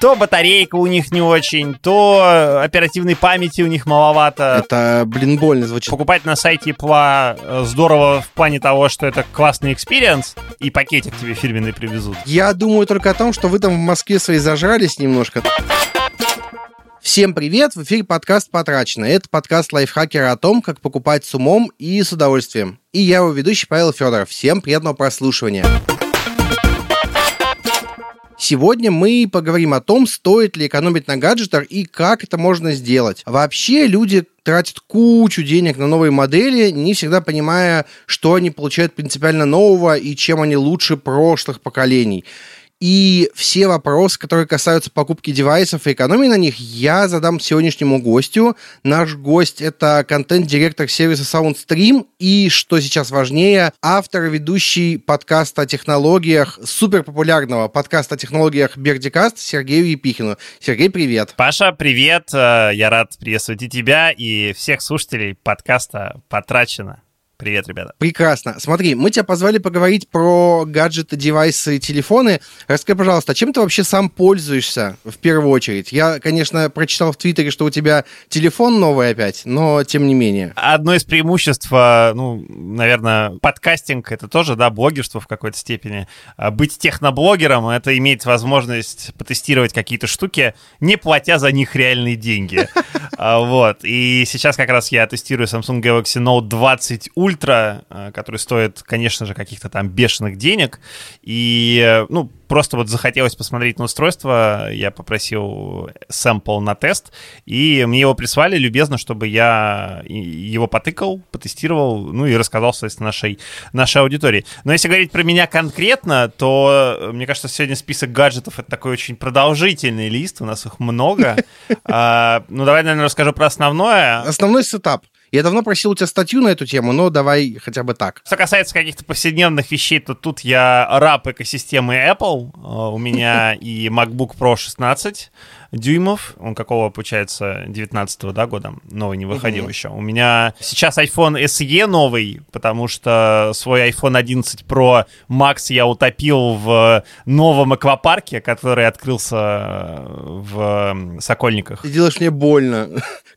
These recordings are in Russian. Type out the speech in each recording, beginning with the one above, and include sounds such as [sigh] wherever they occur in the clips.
то батарейка у них не очень, то оперативной памяти у них маловато. Это, блин, больно звучит. Покупать на сайте Apple э, здорово в плане того, что это классный experience, и пакетик тебе фирменный привезут. Я думаю только о том, что вы там в Москве свои зажрались немножко. Всем привет! В эфире подкаст «Потрачено». Это подкаст лайфхакера о том, как покупать с умом и с удовольствием. И я его ведущий Павел Федоров. Всем приятного прослушивания. Сегодня мы поговорим о том, стоит ли экономить на гаджетах и как это можно сделать. Вообще люди тратят кучу денег на новые модели, не всегда понимая, что они получают принципиально нового и чем они лучше прошлых поколений. И все вопросы, которые касаются покупки девайсов и экономии на них, я задам сегодняшнему гостю. Наш гость — это контент-директор сервиса SoundStream и, что сейчас важнее, автор и ведущий подкаста о технологиях, суперпопулярного подкаста о технологиях Бердикаст Сергею Епихину. Сергей, привет. Паша, привет. Э, я рад приветствовать и тебя, и всех слушателей подкаста «Потрачено». Привет, ребята. Прекрасно. Смотри, мы тебя позвали поговорить про гаджеты, девайсы, телефоны. Расскажи, пожалуйста, а чем ты вообще сам пользуешься в первую очередь? Я, конечно, прочитал в Твиттере, что у тебя телефон новый опять, но тем не менее. Одно из преимуществ, а, ну, наверное, подкастинг — это тоже, да, блогерство в какой-то степени. А быть техноблогером — это иметь возможность потестировать какие-то штуки, не платя за них реальные деньги. [laughs] Вот. И сейчас как раз я тестирую Samsung Galaxy Note 20 Ultra, ультра, э, который стоит, конечно же, каких-то там бешеных денег. И, э, ну, просто вот захотелось посмотреть на устройство, я попросил сэмпл на тест, и мне его прислали любезно, чтобы я его потыкал, потестировал, ну и рассказал, соответственно, нашей, нашей аудитории. Но если говорить про меня конкретно, то, э, мне кажется, сегодня список гаджетов — это такой очень продолжительный лист, у нас их много. [laughs] А, ну, давай, наверное, расскажу про основное. Основной setup. Я давно просил у тебя статью на эту тему, но давай хотя бы так. Что касается каких-то повседневных вещей, то тут я раб экосистемы Apple. Э, у меня [laughs] и MacBook Pro 16, дюймов. Он какого, получается, 19 да, года? Новый не выходил uh-huh. еще. У меня сейчас iPhone SE новый, потому что свой iPhone 11 Pro Max я утопил в новом аквапарке, который открылся в Сокольниках. Ты делаешь мне больно.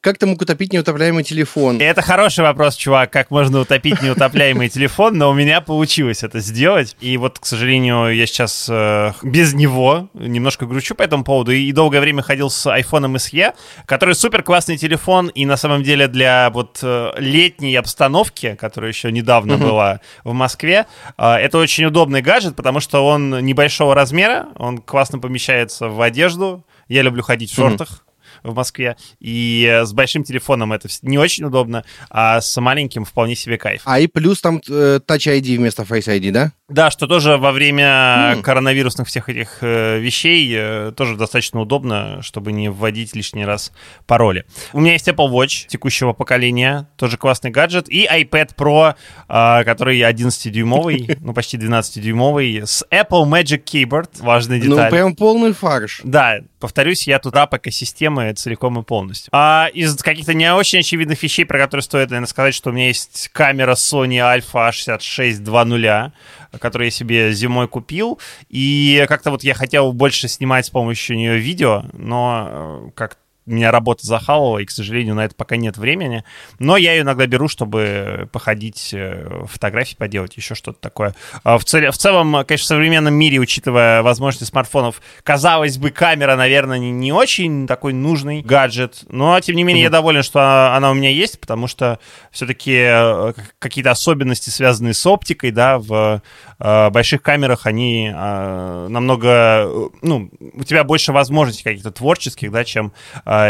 Как ты мог утопить неутопляемый телефон? Это хороший вопрос, чувак, как можно утопить неутопляемый телефон, но у меня получилось это сделать. И вот, к сожалению, я сейчас э, без него немножко гручу по этому поводу. И долгое время ходил с iPhone SE, который супер классный телефон, и на самом деле для вот э, летней обстановки, которая еще недавно uh-huh. была в Москве, э, это очень удобный гаджет, потому что он небольшого размера, он классно помещается в одежду. Я люблю ходить в шортах. В Москве. И э, с большим телефоном это не очень удобно, а с маленьким вполне себе кайф. А и плюс там э, Touch ID вместо Face ID, да? Да, что тоже во время mm. коронавирусных всех этих э, вещей э, тоже достаточно удобно, чтобы не вводить лишний раз пароли. У меня есть Apple Watch текущего поколения, тоже классный гаджет, и iPad Pro, э, который 11-дюймовый, [laughs] ну почти 12-дюймовый, с Apple Magic Keyboard, важная ну, деталь. Ну прям полный фарш. Да, повторюсь, я тут раб экосистемы целиком и полностью. А из каких-то не очень очевидных вещей, про которые стоит, наверное, сказать, что у меня есть камера Sony Alpha 66 2.0, который я себе зимой купил. И как-то вот я хотел больше снимать с помощью нее видео, но э, как меня работа захавала, и, к сожалению, на это пока нет времени. Но я ее иногда беру, чтобы походить, э, фотографии поделать, еще что-то такое. А в, цел, в целом, конечно, в современном мире, учитывая возможности смартфонов, казалось бы, камера, наверное, не, не очень такой нужный гаджет. Но, тем не менее, mm-hmm. я доволен, что она у меня есть, потому что все-таки э, какие-то особенности, связанные с оптикой, да, в э, больших камерах, они намного... Ну, у тебя больше возможностей каких-то творческих, да, чем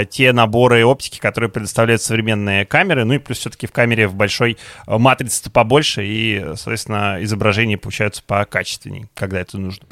те наборы оптики, которые предоставляют современные камеры. Ну и плюс все-таки в камере в большой э, матрице побольше, и, соответственно, изображения получаются покачественнее, когда это нужно.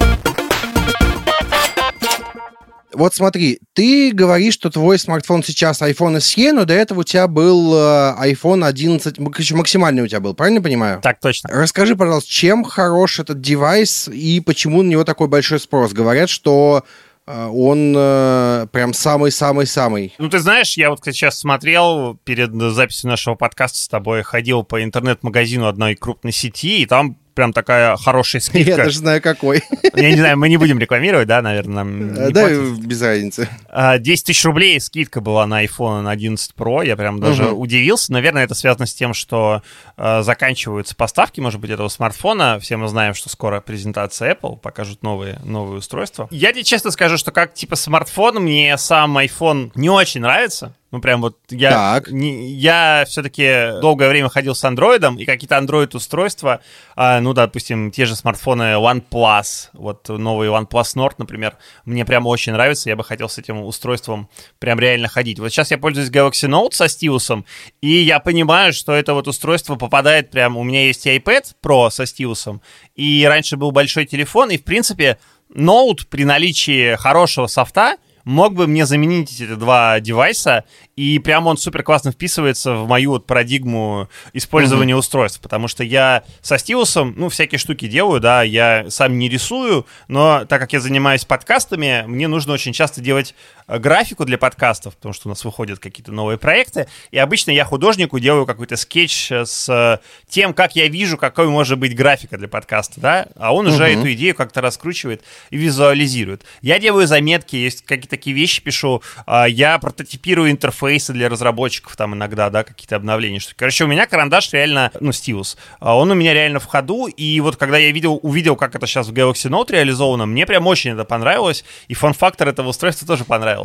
Вот смотри, ты говоришь, что твой смартфон сейчас iPhone SE, но до этого у тебя был э, iPhone 11, максимальный у тебя был, правильно понимаю? Так точно. Расскажи, пожалуйста, чем хорош этот девайс и почему на него такой большой спрос? Говорят, что а, он э, прям самый-самый-самый. Ну, ты знаешь, я вот сейчас смотрел перед записью нашего подкаста с тобой, ходил по интернет-магазину одной крупной сети, и там прям такая хорошая [laughs] скидка. Я даже знаю, какой. Я не знаю, мы не будем рекламировать, да, наверное, нам э, Да, без разницы. 10 а, тысяч рублей скидка была на iPhone 11 Pro, я прям даже угу. удивился. Наверное, это связано с тем, что э, заканчиваются поставки, может быть, этого смартфона. Все мы знаем, что скоро презентация Apple, покажут новые, новые устройства. Я тебе честно скажу, что как типа смартфон, мне сам iPhone не очень нравится. Ну, прям вот я, так. не, я все-таки долгое время ходил с андроидом, и какие-то андроид-устройства, а, ну, допустим, те же смартфоны OnePlus, вот новый OnePlus Nord, например, мне прям очень нравится, я бы хотел с этим устройством прям реально ходить. Вот сейчас я пользуюсь Galaxy Note со стилусом, и я понимаю, что это вот устройство попадает прям... У меня есть iPad Pro со стилусом, и раньше был большой телефон, и, в принципе, Note при наличии хорошего софта — мог бы мне заменить эти два девайса, и прямо он супер классно вписывается в мою вот парадигму использования mm-hmm. устройств, потому что я со стилусом, ну, всякие штуки делаю, да, я сам не рисую, но так как я занимаюсь подкастами, мне нужно очень часто делать графику для подкастов, потому что у нас выходят какие-то новые проекты, и обычно я художнику делаю какой-то скетч с э, тем, как я вижу, какой может быть графика для подкаста, да, а он уже uh-huh. эту идею как-то раскручивает и визуализирует. Я делаю заметки, есть какие-то такие вещи пишу, а, я прототипирую интерфейс интерфейсы для разработчиков там иногда, да, какие-то обновления. Что... Короче, у меня карандаш реально, ну, стилус, а он у меня реально в ходу, и вот когда я видел, увидел, как это сейчас в Galaxy Note реализовано, мне прям очень это понравилось, и фон-фактор этого устройства тоже понравился.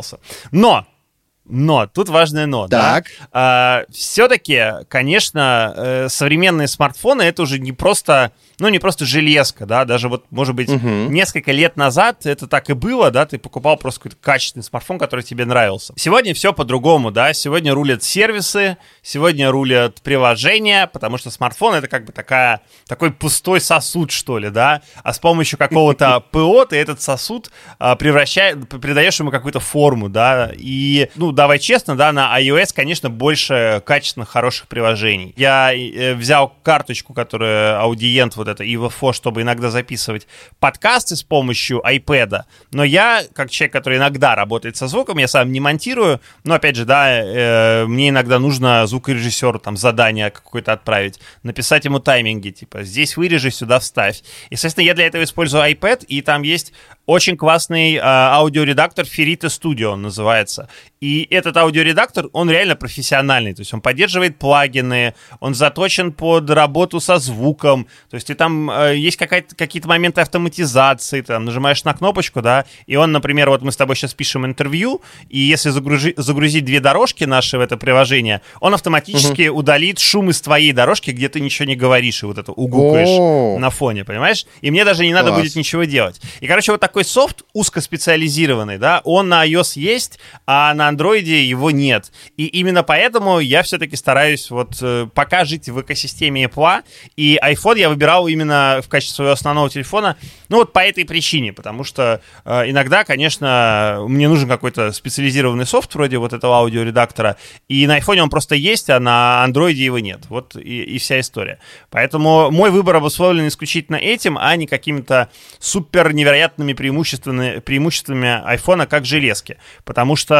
Но но, тут важное но. Так. Да? А, все-таки, конечно, э, современные смартфоны это уже не просто ну, не просто железка, да, даже вот, может быть, угу. несколько лет назад это так и было, да, ты покупал просто какой-то качественный смартфон, который тебе нравился. Сегодня все по-другому, да, сегодня рулят сервисы, сегодня рулят приложения, потому что смартфон это как бы такая, такой пустой сосуд, что ли, да, а с помощью какого-то [laughs] ПО ты этот сосуд а, превращаешь, придаешь ему какую-то форму, да, и, ну, давай честно, да, на iOS, конечно, больше качественных, хороших приложений. Я э, взял карточку, которую аудиент вот вот это EVFO, чтобы иногда записывать подкасты с помощью iPad. Но я, как человек, который иногда работает со звуком, я сам не монтирую, но, опять же, да, э, мне иногда нужно звукорежиссеру там задание какое-то отправить, написать ему тайминги, типа, здесь вырежи, сюда вставь. И, соответственно, я для этого использую iPad, и там есть очень классный э, аудиоредактор Ferrita Studio, он называется. И этот аудиоредактор, он реально профессиональный, то есть он поддерживает плагины, он заточен под работу со звуком, то есть и там э, есть какие-то моменты автоматизации, ты там нажимаешь на кнопочку, да, и он, например, вот мы с тобой сейчас пишем интервью, и если загружи, загрузить две дорожки наши в это приложение, он автоматически угу. удалит шум из твоей дорожки, где ты ничего не говоришь, и вот это угукаешь О-о-о. на фоне, понимаешь? И мне даже не надо Класс. будет ничего делать. И, короче, вот такой софт узкоспециализированный, да, он на iOS есть, а на андроиде его нет. И именно поэтому я все-таки стараюсь вот э, пока жить в экосистеме Apple, и iPhone я выбирал именно в качестве своего основного телефона, ну вот по этой причине, потому что э, иногда, конечно, мне нужен какой-то специализированный софт вроде вот этого аудиоредактора, и на iPhone он просто есть, а на андроиде его нет. Вот и, и вся история. Поэтому мой выбор обусловлен исключительно этим, а не какими-то супер невероятными преимуществами, преимуществами iPhone как железки. Потому что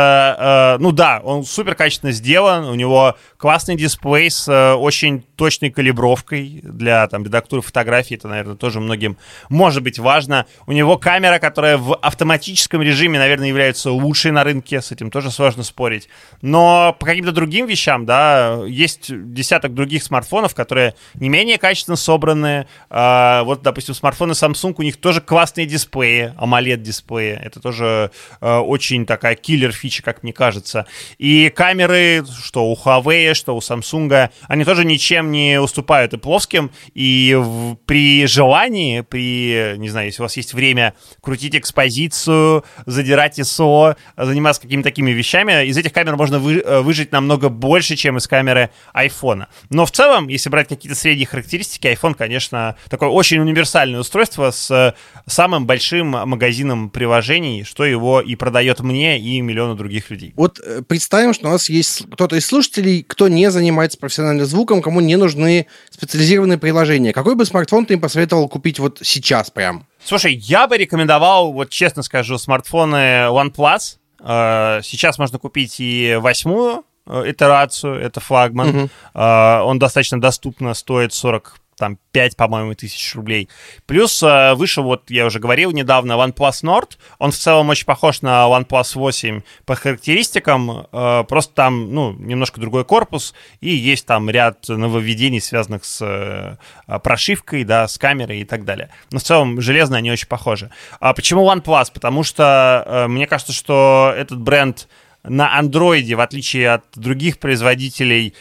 Э, ну да, он супер качественно сделан, у него классный дисплей с э, очень точной калибровкой для там, редактуры фотографий, это, наверное, тоже многим может быть важно. У него камера, которая в автоматическом режиме, наверное, является лучшей на рынке, с этим тоже сложно спорить. Но по каким-то другим вещам, да, есть десяток других смартфонов, которые не менее качественно собраны. Э, вот, допустим, смартфоны Samsung, у них тоже классные дисплеи, AMOLED-дисплеи. Это тоже очень такая киллер-фича, как мне кажется. И камеры, что у Huawei, что у Samsung, они тоже ничем не уступают и плоским. И в, при желании, при, не знаю, если у вас есть время крутить экспозицию, задирать ISO, заниматься какими-то такими вещами, из этих камер можно вы, э, выжить намного больше, чем из камеры iPhone. Но в целом, если брать какие-то средние характеристики, iPhone, конечно, такое очень универсальное устройство с самым большим магазином приложений, что его и продает мне и миллиону других людей людей. Вот э, представим, что у нас есть кто-то из слушателей, кто не занимается профессиональным звуком, кому не нужны специализированные приложения. Какой бы смартфон ты им посоветовал купить вот сейчас прям? Слушай, я бы рекомендовал, вот честно скажу, смартфоны OnePlus. Э, сейчас можно купить и восьмую э, итерацию, это флагман. Угу. Он достаточно доступно стоит 40 там 5, по-моему, тысяч рублей. Плюс э, вышел, вот я уже говорил недавно, OnePlus Nord. Он в целом очень похож на OnePlus 8 по характеристикам, э, просто там, ну, немножко другой корпус, и есть там ряд нововведений, связанных с э, прошивкой, да, с камерой и так далее. Но в целом железно они очень похожи. А почему OnePlus? Потому что мне кажется, что этот бренд на андроиде, в отличие от других производителей,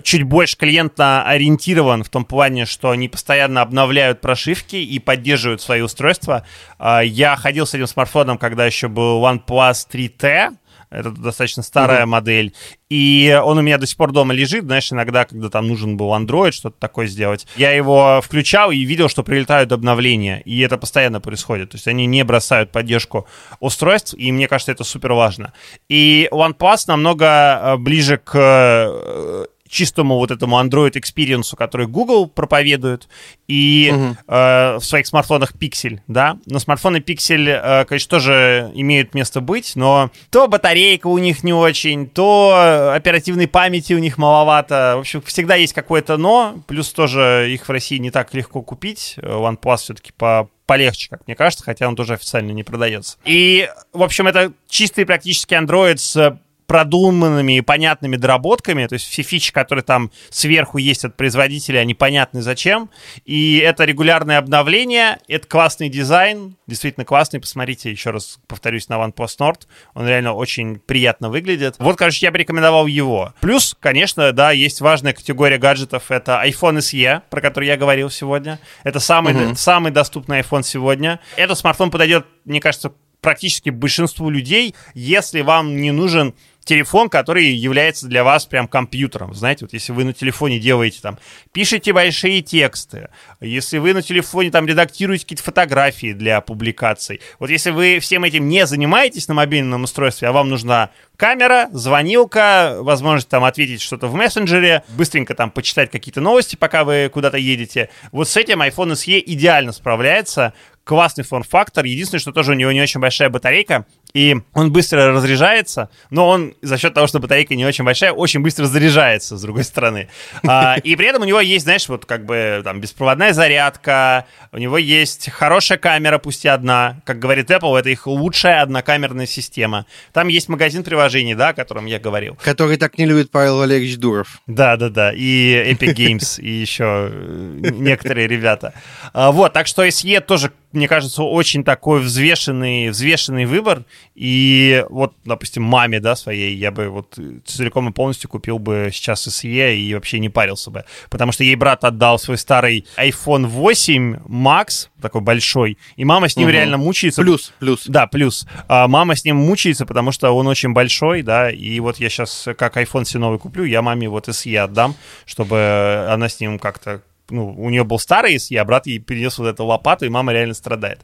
чуть больше клиентно ориентирован в том плане, что они постоянно обновляют прошивки и поддерживают свои устройства. А, я ходил с этим смартфоном, когда еще был OnePlus 3T, это достаточно старая uh-huh. модель. И он у меня до сих пор дома лежит, знаешь, иногда, когда там нужен был Android, что-то такое сделать. Я его включал и видел, что прилетают обновления. И это постоянно происходит. То есть они не бросают поддержку устройств, и мне кажется, это супер важно. И OnePlus намного э, ближе к э, чистому вот этому Android experience, который Google проповедует, и угу. э, в своих смартфонах Pixel, да. Но смартфоны Pixel, э, конечно, тоже имеют место быть, но то батарейка у них не очень, то оперативной памяти у них маловато. В общем, всегда есть какое-то но, плюс тоже их в России не так легко купить. OnePlus все-таки по полегче, как мне кажется, хотя он тоже официально не продается. И, в общем, это чистый практически Android с продуманными и понятными доработками, то есть все фичи, которые там сверху есть от производителя, они понятны зачем, и это регулярное обновление, это классный дизайн, действительно классный, посмотрите, еще раз повторюсь, на OnePlus Nord, он реально очень приятно выглядит. Вот, короче, я бы рекомендовал его. Плюс, конечно, да, есть важная категория гаджетов, это iPhone SE, про который я говорил сегодня, это самый, uh-huh. самый доступный iPhone сегодня. Этот смартфон подойдет, мне кажется, практически большинству людей, если вам не нужен телефон, который является для вас прям компьютером. Знаете, вот если вы на телефоне делаете там, пишете большие тексты, если вы на телефоне там редактируете какие-то фотографии для публикаций, вот если вы всем этим не занимаетесь на мобильном устройстве, а вам нужна камера, звонилка, возможность там ответить что-то в мессенджере, быстренько там почитать какие-то новости, пока вы куда-то едете. Вот с этим iPhone SE идеально справляется, классный форм-фактор. Единственное, что тоже у него не очень большая батарейка, и он быстро разряжается, но он за счет того, что батарейка не очень большая, очень быстро заряжается, с другой стороны. А, и при этом у него есть, знаешь, вот как бы там беспроводная зарядка, у него есть хорошая камера, пусть и одна. Как говорит Apple, это их лучшая однокамерная система. Там есть магазин приложений, да, о котором я говорил. Который так не любит Павел Валерьевич Дуров. Да-да-да, и Epic Games, и еще некоторые ребята. А, вот, так что SE тоже мне кажется, очень такой взвешенный, взвешенный выбор. И вот, допустим, маме, да, своей, я бы вот целиком и полностью купил бы сейчас SE и вообще не парился бы. Потому что ей брат отдал свой старый iPhone 8 Max, такой большой, и мама с ним угу. реально мучается. Плюс, плюс. Да, плюс. А мама с ним мучается, потому что он очень большой, да, и вот я сейчас как iPhone себе новый куплю, я маме вот SE отдам, чтобы она с ним как-то ну, у нее был старый а брат ей перенес вот эту лопату, и мама реально страдает.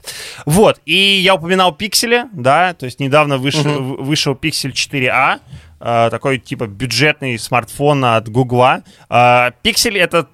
Вот, и я упоминал пиксели, да, то есть недавно вышел, uh-huh. вышел Pixel 4a, э, такой типа бюджетный смартфон от Гугла. Э, пиксель — это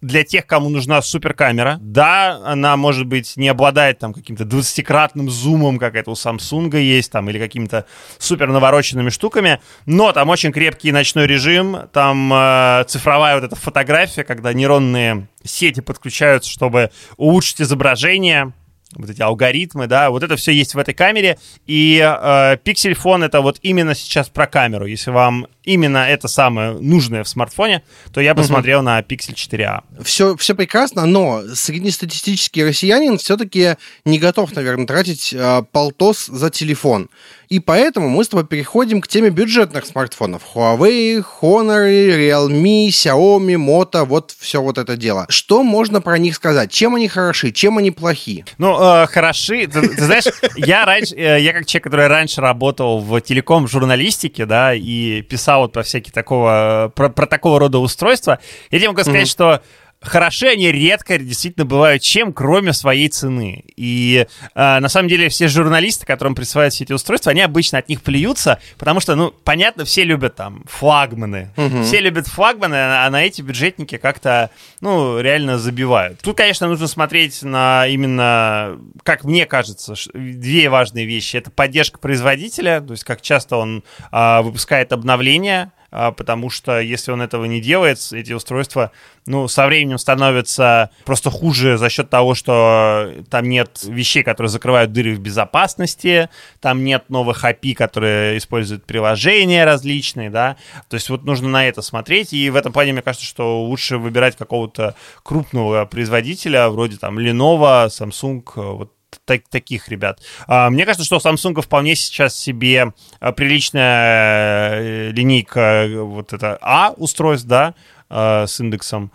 для тех, кому нужна суперкамера. Да, она, может быть, не обладает там каким-то 20-кратным зумом, как это у Samsung есть, там, или какими-то супер навороченными штуками, но там очень крепкий ночной режим, там э, цифровая вот эта фотография, когда нейронные сети подключаются, чтобы улучшить изображение, вот эти алгоритмы, да, вот это все есть в этой камере, и э, Phone это вот именно сейчас про камеру. Если вам именно это самое нужное в смартфоне, то я бы угу. смотрел на Pixel 4a. Все, все прекрасно, но среднестатистический россиянин все-таки не готов, наверное, тратить э, полтос за телефон. И поэтому мы с тобой переходим к теме бюджетных смартфонов. Huawei, Honor, Realme, Xiaomi, Moto, вот все вот это дело. Что можно про них сказать? Чем они хороши, чем они плохи? Ну, э, хороши. Ты, ты знаешь, я раньше, э, я как человек, который раньше работал в телеком-журналистике, да, и писал вот про всякие такого, про, про такого рода устройства, я тебе могу сказать, mm-hmm. что хороши они редко действительно бывают чем, кроме своей цены. И э, на самом деле все журналисты, которым присваивают все эти устройства, они обычно от них плюются, потому что, ну, понятно, все любят там флагманы. Угу. Все любят флагманы, а на эти бюджетники как-то, ну, реально забивают. Тут, конечно, нужно смотреть на именно, как мне кажется, две важные вещи. Это поддержка производителя, то есть как часто он э, выпускает обновления, а, потому что если он этого не делает, эти устройства, ну, со временем становятся просто хуже за счет того, что там нет вещей, которые закрывают дыры в безопасности, там нет новых API, которые используют приложения различные, да, то есть вот нужно на это смотреть, и в этом плане мне кажется, что лучше выбирать какого-то крупного производителя, вроде там Lenovo, Samsung, вот так, таких ребят. А, мне кажется, что у Samsung вполне сейчас себе а, приличная э, линейка вот это А устройств, да, а, с индексом.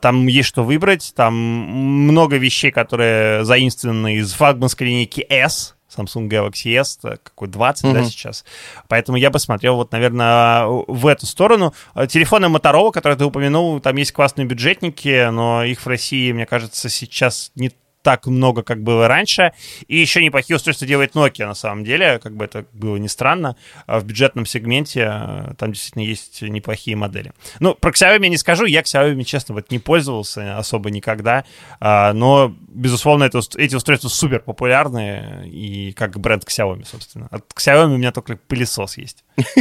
Там есть что выбрать, там много вещей, которые заимствованы из флагманской линейки S, Samsung Galaxy S, какой 20, mm-hmm. да, сейчас. Поэтому я бы смотрел вот, наверное, в эту сторону. Телефоны Motorola, которые ты упомянул, там есть классные бюджетники, но их в России, мне кажется, сейчас не так много, как было раньше. И еще неплохие устройства делает Nokia, на самом деле, как бы это было не странно. А в бюджетном сегменте э, там действительно есть неплохие модели. Ну, про Xiaomi я не скажу, я Xiaomi, честно, вот не пользовался особо никогда, а, но, безусловно, это, эти устройства супер популярные, и как бренд Xiaomi, собственно. От Xiaomi у меня только пылесос есть. [laughs]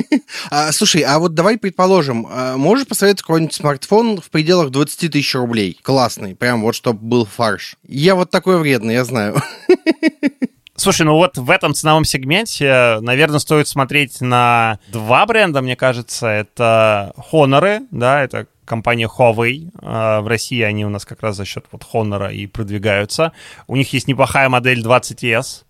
А, слушай, а вот давай предположим, а, можешь посоветовать какой-нибудь смартфон в пределах 20 тысяч рублей? Классный, прям вот чтобы был фарш. Я вот такой вредный, я знаю. [laughs] Слушай, ну вот в этом ценовом сегменте, наверное, стоит смотреть на два бренда, мне кажется. Это Honor, да, это компания Huawei. А, в России они у нас как раз за счет вот Honor и продвигаются. У них есть неплохая модель 20S.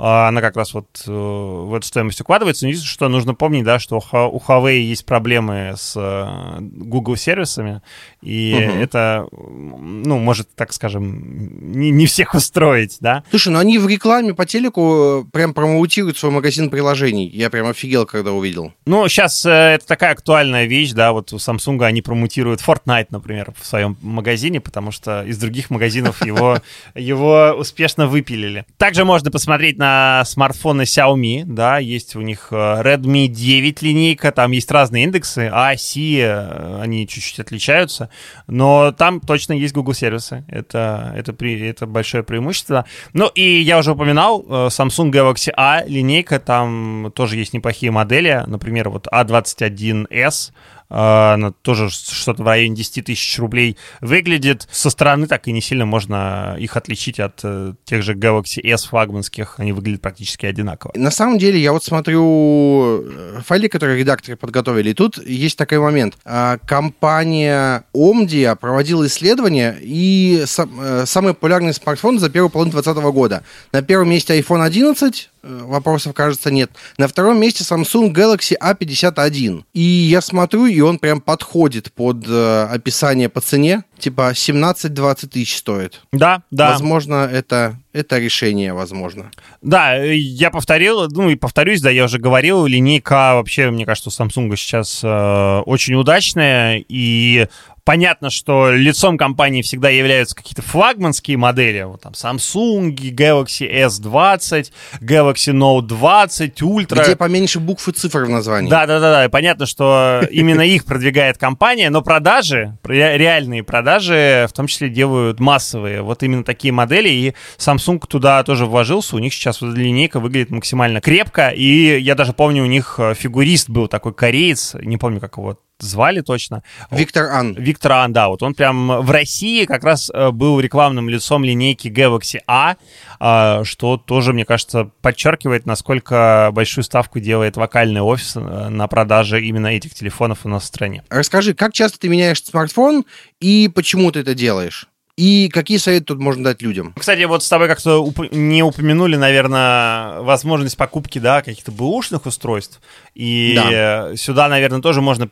А, она как раз вот э, в эту стоимость укладывается. Но единственное, что нужно помнить, да, что у Huawei есть проблемы с э, Google сервисами, и угу. это, ну, может, так скажем, не, не всех устроить, да. Слушай, ну они в рекламе по телеку э, прям промоутируют свой магазин приложений. Я прям офигел, когда увидел. Ну, сейчас это такая актуальная вещь, да, вот у Samsung они промутируют Fortnite, например, в своем магазине, потому что из других магазинов [laughs] его, его успешно выпилили. Также можно посмотреть на смартфоны Xiaomi, да, есть у них э, Redmi 9 линейка, там есть разные индексы, А, э, они чуть-чуть отличаются, но там точно есть Google сервисы, это, это, при, это большое преимущество. Ну и я уже упоминал, э, Samsung Galaxy A линейка, там тоже есть неплохие модели, например, вот A21s, а, она тоже что-то в районе 10 тысяч рублей выглядит. Со стороны так и не сильно можно их отличить от э, тех же Galaxy S флагманских. Они выглядят практически одинаково. На самом деле, я вот смотрю э, файлы, которые редакторы подготовили, и тут есть такой момент. А, компания Omdia проводила исследование, и э, самый популярный смартфон за первую половину 2020 года. На первом месте iPhone 11, вопросов, кажется, нет. На втором месте Samsung Galaxy A51. И я смотрю, и он прям подходит под э, описание по цене. Типа 17-20 тысяч стоит. Да, да. Возможно, это, это решение, возможно. Да, я повторил, ну и повторюсь, да, я уже говорил, линейка вообще, мне кажется, у Samsung сейчас э, очень удачная, и Понятно, что лицом компании всегда являются какие-то флагманские модели, вот там Samsung, Galaxy S20, Galaxy Note 20, Ultra. Где поменьше букв и цифр в названии. Да-да-да, понятно, что именно их продвигает компания, но продажи, реальные продажи, в том числе делают массовые. Вот именно такие модели, и Samsung туда тоже вложился, у них сейчас вот линейка выглядит максимально крепко, и я даже помню, у них э, фигурист был такой кореец, не помню, как его звали точно. Виктор Ан. Виктор Ан, да. Вот он прям в России как раз э, был рекламным лицом линейки Galaxy A, а, что тоже, мне кажется, подчеркивает, насколько большую ставку делает вокальный офис э, на продаже именно этих телефонов у нас в стране. Расскажи, как часто ты меняешь смартфон и почему ты это делаешь? И какие советы тут можно дать людям? Кстати, вот с тобой как-то уп- не упомянули, наверное, возможность покупки, да, каких-то бэушных устройств. И да. сюда, наверное, тоже можно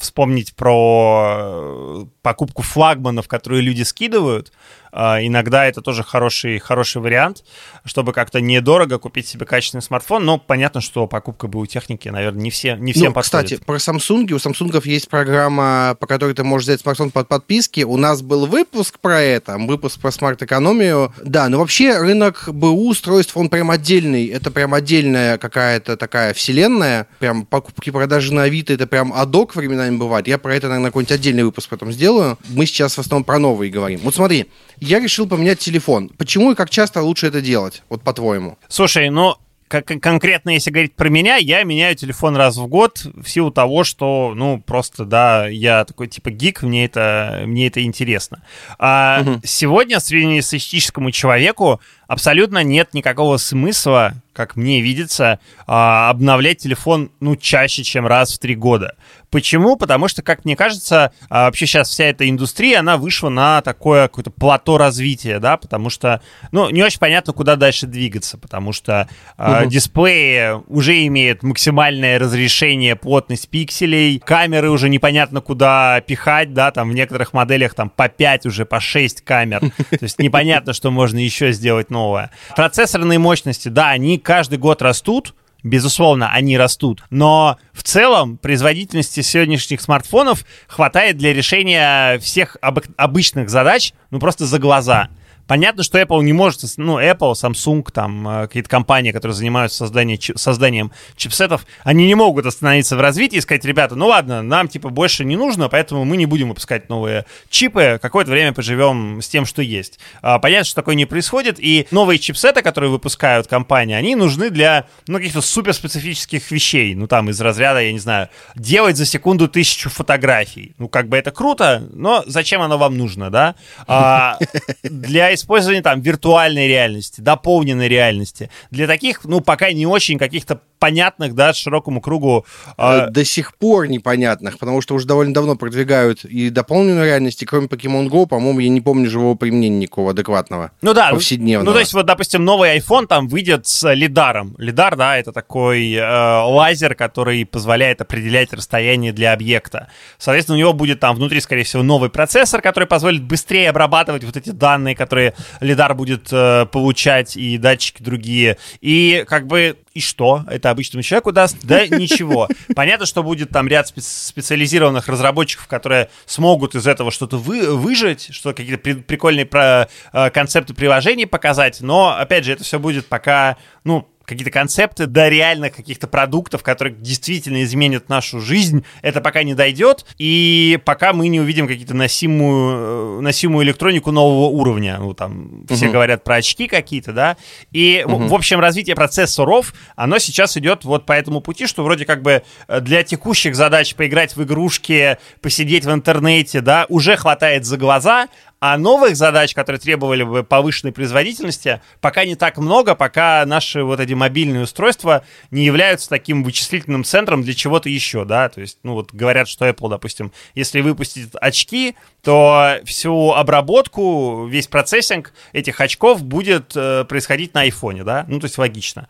вспомнить про покупку флагманов, которые люди скидывают. А, иногда это тоже хороший, хороший вариант, чтобы как-то недорого купить себе качественный смартфон. Но понятно, что покупка БУ техники, наверное, не, все, не всем ну, подходит. Кстати, про Samsung. У Samsung есть программа, по которой ты можешь взять смартфон под подписки. У нас был выпуск про это, выпуск про смарт-экономию. Да, но вообще рынок БУ устройств, он прям отдельный. Это прям отдельная какая-то такая вселенная. Прям покупки-продажи на Авито, это прям адок временами бывает. Я про это, наверное, какой-нибудь отдельный выпуск потом сделаю. Мы сейчас в основном про новые говорим. Вот смотри, я решил поменять телефон. Почему и как часто лучше это делать, вот по-твоему? Слушай, ну, как конкретно, если говорить про меня, я меняю телефон раз в год в силу того, что, ну, просто, да, я такой типа гик, мне это, мне это интересно. А угу. сегодня среднестатистическому человеку абсолютно нет никакого смысла, как мне видится, а, обновлять телефон, ну, чаще, чем раз в три года. Почему? Потому что, как мне кажется, а, вообще сейчас вся эта индустрия, она вышла на такое какое-то плато развития, да, потому что, ну, не очень понятно, куда дальше двигаться, потому что э, угу. дисплеи уже имеют максимальное разрешение, плотность пикселей, камеры уже непонятно куда пихать, да, там в некоторых моделях там по 5 уже, по 6 камер, то есть непонятно, что можно еще сделать новое. Процессорные мощности, да, они каждый год растут, безусловно, они растут. Но в целом производительности сегодняшних смартфонов хватает для решения всех об- обычных задач, ну просто за глаза. Понятно, что Apple не может, ну, Apple, Samsung, там, э, какие-то компании, которые занимаются созданием, созданием чипсетов, они не могут остановиться в развитии и сказать, ребята, ну ладно, нам, типа, больше не нужно, поэтому мы не будем выпускать новые чипы, какое-то время поживем с тем, что есть. А, понятно, что такое не происходит, и новые чипсеты, которые выпускают компании, они нужны для, ну, каких-то суперспецифических вещей, ну, там, из разряда, я не знаю, делать за секунду тысячу фотографий. Ну, как бы это круто, но зачем оно вам нужно, да? А, [laughs] для использование там виртуальной реальности, дополненной реальности. Для таких, ну, пока не очень каких-то понятных, да, широкому кругу. Э, до сих пор непонятных, потому что уже довольно давно продвигают и дополненную реальность, и кроме Pokemon Go, по-моему, я не помню живого применения никакого адекватного. Ну да. Повседневного. Ну, то есть, вот, допустим, новый iPhone там выйдет с лидаром. Лидар, да, это такой э, лазер, который позволяет определять расстояние для объекта. Соответственно, у него будет там внутри, скорее всего, новый процессор, который позволит быстрее обрабатывать вот эти данные, которые лидар будет э, получать, и датчики другие. И как бы и что? Это обычному человеку даст? Да [laughs] ничего. Понятно, что будет там ряд специализированных разработчиков, которые смогут из этого что-то вы, выжить, что какие-то при, прикольные про, э, концепты приложений показать, но, опять же, это все будет пока, ну, какие-то концепты до реальных каких-то продуктов, которые действительно изменят нашу жизнь, это пока не дойдет, и пока мы не увидим какие-то носимую, э, носимую электронику нового уровня. Ну, там, все говорят про очки какие-то, да, и, в, в общем, развитие процессоров, оно сейчас идет вот по этому пути, что вроде как бы э, для текущих задач поиграть в игрушки, посидеть в интернете, да, уже хватает за глаза, а новых задач, которые требовали бы повышенной производительности, пока не так много, пока наши вот эти мобильные устройства не являются таким вычислительным центром для чего-то еще, да, то есть, ну вот говорят, что Apple, допустим, если выпустит очки, то всю обработку, весь процессинг этих очков будет э, происходить на айфоне, да, ну то есть логично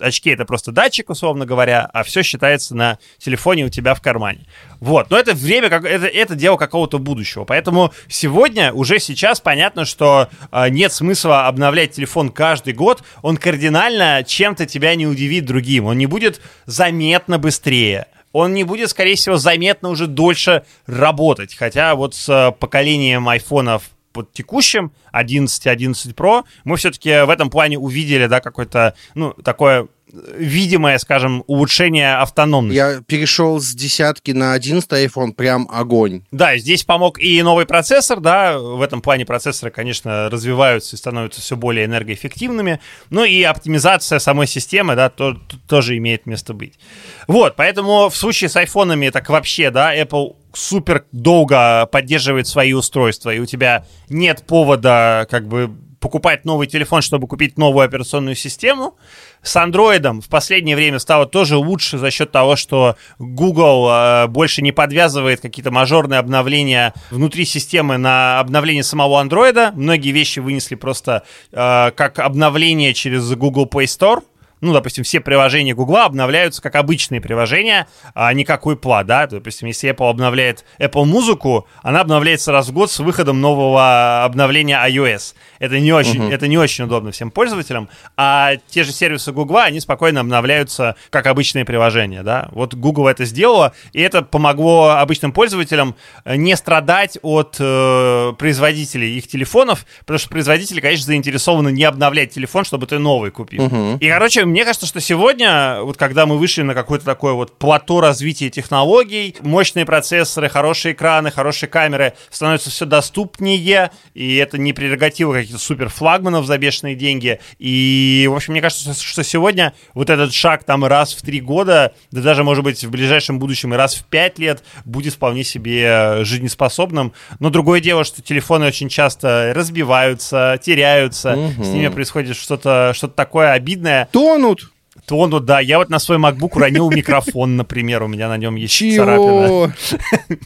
очки это просто датчик, условно говоря, а все считается на телефоне у тебя в кармане. Вот, но это время, как, это, это дело какого-то будущего. Поэтому сегодня, уже сейчас понятно, что э, нет смысла обновлять телефон каждый год. Он кардинально чем-то тебя не удивит другим. Он не будет заметно быстрее он не будет, скорее всего, заметно уже дольше работать. Хотя вот с э, поколением айфонов под текущим 11, 11 Pro, мы все-таки в этом плане увидели, да, какое-то, ну, такое видимое, скажем, улучшение автономности. Я перешел с десятки на одиннадцатый iPhone, прям огонь. Да, здесь помог и новый процессор, да, в этом плане процессоры, конечно, развиваются и становятся все более энергоэффективными, ну и оптимизация самой системы, да, то, то, тоже имеет место быть. Вот, поэтому в случае с айфонами так вообще, да, Apple супер долго поддерживает свои устройства, и у тебя нет повода как бы покупать новый телефон, чтобы купить новую операционную систему. С андроидом в последнее время стало тоже лучше за счет того, что Google э, больше не подвязывает какие-то мажорные обновления внутри системы на обновление самого андроида. Многие вещи вынесли просто э, как обновление через Google Play Store ну, допустим, все приложения Гугла обновляются как обычные приложения, а не как Apple, да, допустим, если Apple обновляет Apple музыку, она обновляется раз в год с выходом нового обновления iOS. Это не очень, uh-huh. это не очень удобно всем пользователям, а те же сервисы Гугла, они спокойно обновляются как обычные приложения, да. Вот Google это сделала, и это помогло обычным пользователям не страдать от э, производителей их телефонов, потому что производители, конечно, заинтересованы не обновлять телефон, чтобы ты новый купил. Uh-huh. И, короче, мне кажется, что сегодня, вот когда мы вышли на какое-то такое вот плато развития технологий, мощные процессоры, хорошие экраны, хорошие камеры становятся все доступнее, и это не прерогатива каких-то супер флагманов за бешеные деньги. И, в общем, мне кажется, что сегодня вот этот шаг там раз в три года, да даже, может быть, в ближайшем будущем и раз в пять лет будет вполне себе жизнеспособным. Но другое дело, что телефоны очень часто разбиваются, теряются, угу. с ними происходит что-то что такое обидное. Тонут! Тонут, да. Я вот на свой MacBook уронил микрофон, [laughs] например, у меня на нем есть Чего? царапина.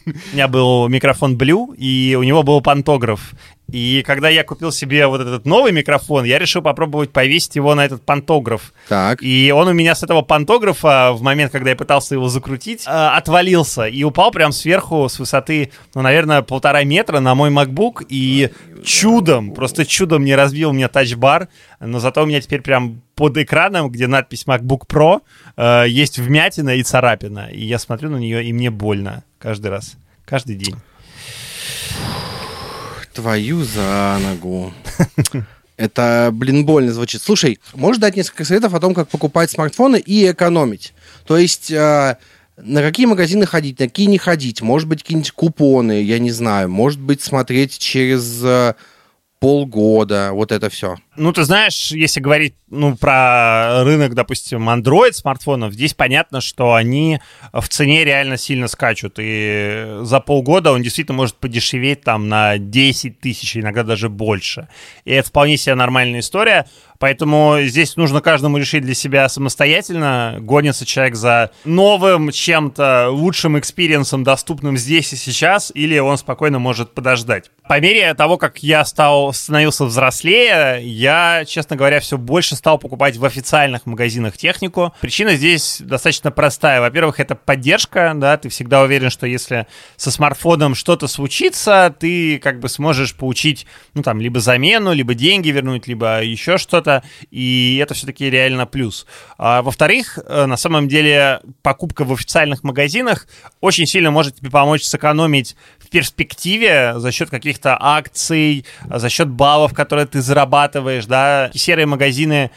[laughs] У меня был микрофон Blue, и у него был пантограф. И когда я купил себе вот этот новый микрофон, я решил попробовать повесить его на этот пантограф. Так. И он у меня с этого пантографа в момент, когда я пытался его закрутить, э, отвалился и упал прям сверху с высоты, ну, наверное, полтора метра на мой MacBook. И чудом, просто чудом не разбил мне тачбар. Но зато у меня теперь прям под экраном, где надпись MacBook Pro, э, есть вмятина и царапина. И я смотрю на нее, и мне больно каждый раз, каждый день. Твою за ногу. [laughs] Это, блин, больно звучит. Слушай, можешь дать несколько советов о том, как покупать смартфоны и экономить? То есть, э, на какие магазины ходить, на какие не ходить? Может быть, какие-нибудь купоны, я не знаю. Может быть, смотреть через э, полгода, вот это все. Ну, ты знаешь, если говорить ну, про рынок, допустим, Android смартфонов, здесь понятно, что они в цене реально сильно скачут. И за полгода он действительно может подешеветь там на 10 тысяч, иногда даже больше. И это вполне себе нормальная история. Поэтому здесь нужно каждому решить для себя самостоятельно, гонится человек за новым чем-то, лучшим experience ом, доступным здесь и сейчас, или он спокойно может подождать. По мере того, как я стал, становился взрослее, я, честно говоря, все больше стал покупать в официальных магазинах технику. Причина здесь достаточно простая. Во-первых, это поддержка, да, ты всегда уверен, что если со смартфоном что-то случится, ты как бы сможешь получить, ну, там, либо замену, либо деньги вернуть, либо еще что-то, и это все-таки реально плюс. А, во-вторых, э, на самом деле, покупка в официальных магазинах очень сильно может тебе помочь сэкономить в перспективе за счет каких-то акций, за счет баллов, которые ты зарабатываешь, да. Серые магазины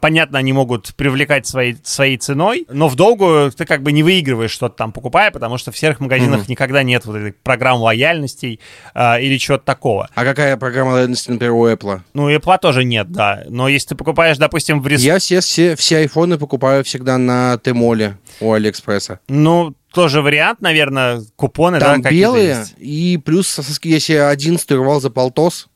понятно, они могут привлекать своей, своей ценой, но в долгую ты как бы не выигрываешь что-то там покупая, потому что в серых магазинах mm-hmm. никогда нет вот этих программ лояльностей а, или чего-то такого. А какая программа лояльности, например, у Apple? Ну, у Apple тоже нет, да. Но если ты покупаешь, допустим, в ресурсе... Я все, все, все айфоны покупаю всегда на Тмоле у Алиэкспресса. Ну, тоже вариант, наверное, купоны, Там да, белые, и плюс, если один стырвал за полтос,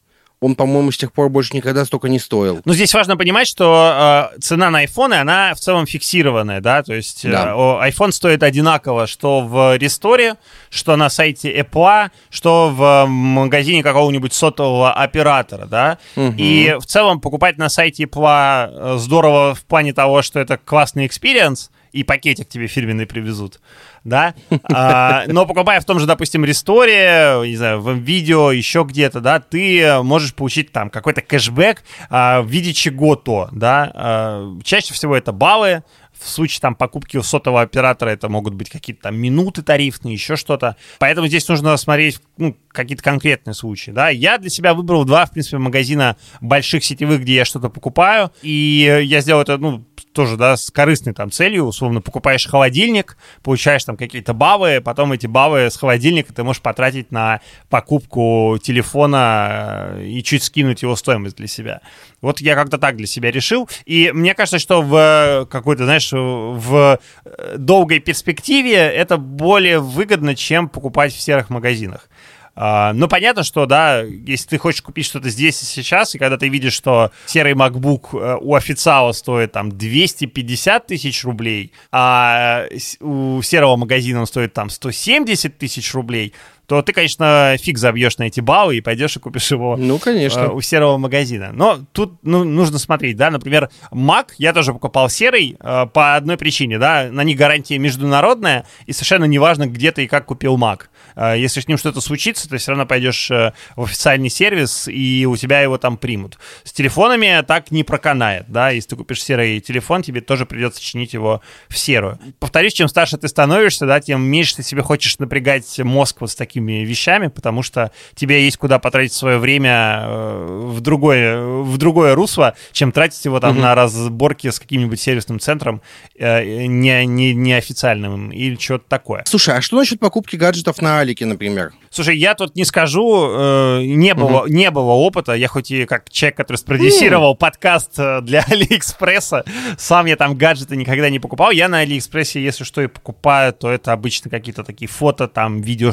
он, по-моему, с тех пор больше никогда столько не стоил. Ну, здесь важно понимать, что э, цена на iPhone, она в целом фиксированная, да, то есть да. э, iPhone стоит одинаково, что в re:Store, что на сайте Apple, что в магазине какого-нибудь сотового оператора, да, угу. и в целом покупать на сайте Apple э, здорово в плане того, что это классный experience, и пакетик тебе фирменный привезут да, а, но покупая в том же, допустим, re:Store, не знаю, в М.Видео, еще где-то, да, ты можешь получить там какой-то кэшбэк а, в виде чего-то, да, а, чаще всего это баллы, в случае там покупки у сотового оператора это могут быть какие-то там минуты тарифные, еще что-то. Поэтому здесь нужно смотреть ну, какие-то конкретные случаи, да. Я для себя выбрал два, в принципе, магазина больших сетевых, где я что-то покупаю, и я сделал это, ну, тоже, да, с корыстной там целью, условно, покупаешь холодильник, получаешь там какие-то бавы, потом эти бавы с холодильника ты можешь потратить на покупку телефона э, и чуть скинуть его стоимость для себя. Вот я как-то так для себя решил, и мне кажется, что в какой-то, знаешь, в э, долгой перспективе это более выгодно, чем покупать в серых магазинах. Uh, ну, понятно, что, да, если ты хочешь купить что-то здесь и сейчас, и когда ты видишь, что серый MacBook uh, у официала стоит там 250 тысяч рублей, а у серого магазина он стоит там 170 тысяч рублей, то ты, конечно, фиг забьешь на эти баллы и пойдешь и купишь его ну, конечно. Э, у серого магазина. Но тут ну, нужно смотреть, да, например, Mac я тоже покупал серый э, по одной причине, да, на них гарантия международная, и совершенно неважно, где ты и как купил Mac. Э, если с ним что-то случится, ты все равно пойдешь э, в официальный сервис, и у тебя его там примут. С телефонами так не проканает, да, если ты купишь серый телефон, тебе тоже придется чинить его в серую. Повторюсь, чем старше ты становишься, да, тем меньше ты себе хочешь напрягать мозг вот с такими всякими вещами, потому что тебе есть куда потратить свое время э, в другое, в другое русло, чем тратить его там угу. на разборки с каким-нибудь сервисным центром э, не, не, неофициальным или что-то такое. Слушай, а что насчет покупки гаджетов на Алике, например? Слушай, я тут не скажу, э, не, было, угу. не было опыта, я хоть и как человек, который спродюсировал mm. подкаст для [laughs] Алиэкспресса, сам я там гаджеты никогда не покупал, я на Алиэкспрессе, если что и покупаю, то это обычно какие-то такие фото, там, видео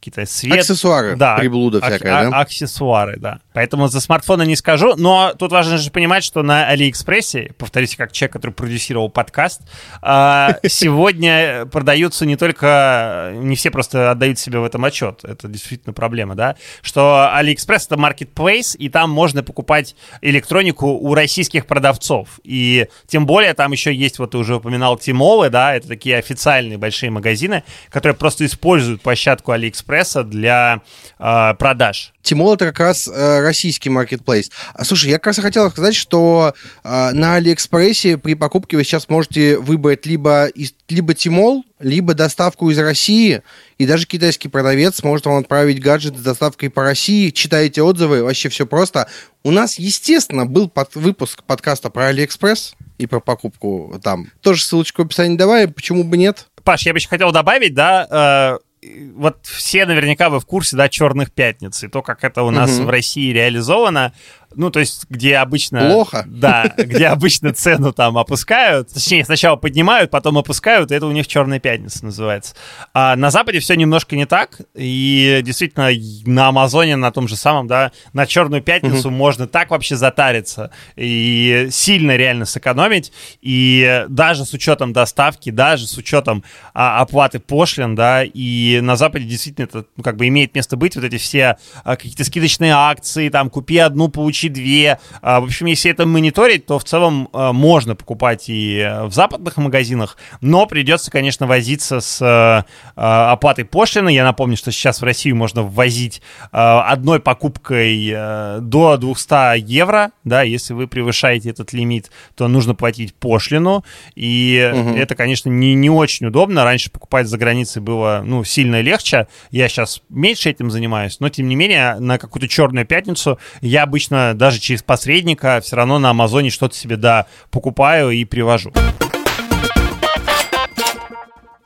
какие-то свет. Аксессуары, да, приблуда ак- всякая, а- да? Аксессуары, да. Поэтому за смартфоны не скажу, но тут важно же понимать, что на Алиэкспрессе, повторюсь, как человек, который продюсировал подкаст, а, [laughs] сегодня продаются не только, не все просто отдают себе в этом отчет, это действительно проблема, да, что Алиэкспресс это маркетплейс, и там можно покупать электронику у российских продавцов, и тем более там еще есть, вот ты уже упоминал, Tmall ы, да, это такие официальные большие магазины, которые просто используют площадку Алиэкспресс Алиэкспресса для э, продаж. Tmall это как раз э, российский маркетплейс. А, слушай, я как раз хотел сказать, что э, на Алиэкспрессе при покупке вы сейчас можете выбрать либо, из, либо Tmall, либо доставку из России, и даже китайский продавец может вам отправить гаджет с доставкой по России. Читаете отзывы, вообще все просто. У нас, естественно, был под, выпуск подкаста про Алиэкспресс и про покупку там. Тоже ссылочку в описании давай, почему бы нет? Паш, я бы еще хотел добавить, да, э вот все наверняка вы в курсе, да, черных пятниц, и то, как это у нас угу. в России реализовано ну, то есть, где обычно... Плохо. Да, где обычно цену там опускают, точнее, сначала поднимают, потом опускают, и это у них «Черная пятница» называется. А на Западе все немножко не так, и действительно на Амазоне, на том же самом, да, на «Черную пятницу» угу. можно так вообще затариться и сильно реально сэкономить, и даже с учетом доставки, даже с учетом а, оплаты пошлин, да, и на Западе действительно это, ну, как бы имеет место быть, вот эти все а, какие-то скидочные акции, там, купи одну, получи получи две. А, в общем, если это мониторить, то в целом а, можно покупать и э, в западных магазинах, но придется, конечно, возиться с э, а, оплатой пошлины. Я напомню, что сейчас в Россию можно ввозить одной покупкой э, до 200 евро, да, если вы превышаете этот лимит, то нужно платить пошлину, и угу. это, конечно, не, не очень удобно. Раньше покупать за границей было, ну, сильно легче. Я сейчас меньше этим занимаюсь, но, тем не менее, на какую-то черную пятницу я обычно даже через посредника все равно на Амазоне что-то себе, да, покупаю и привожу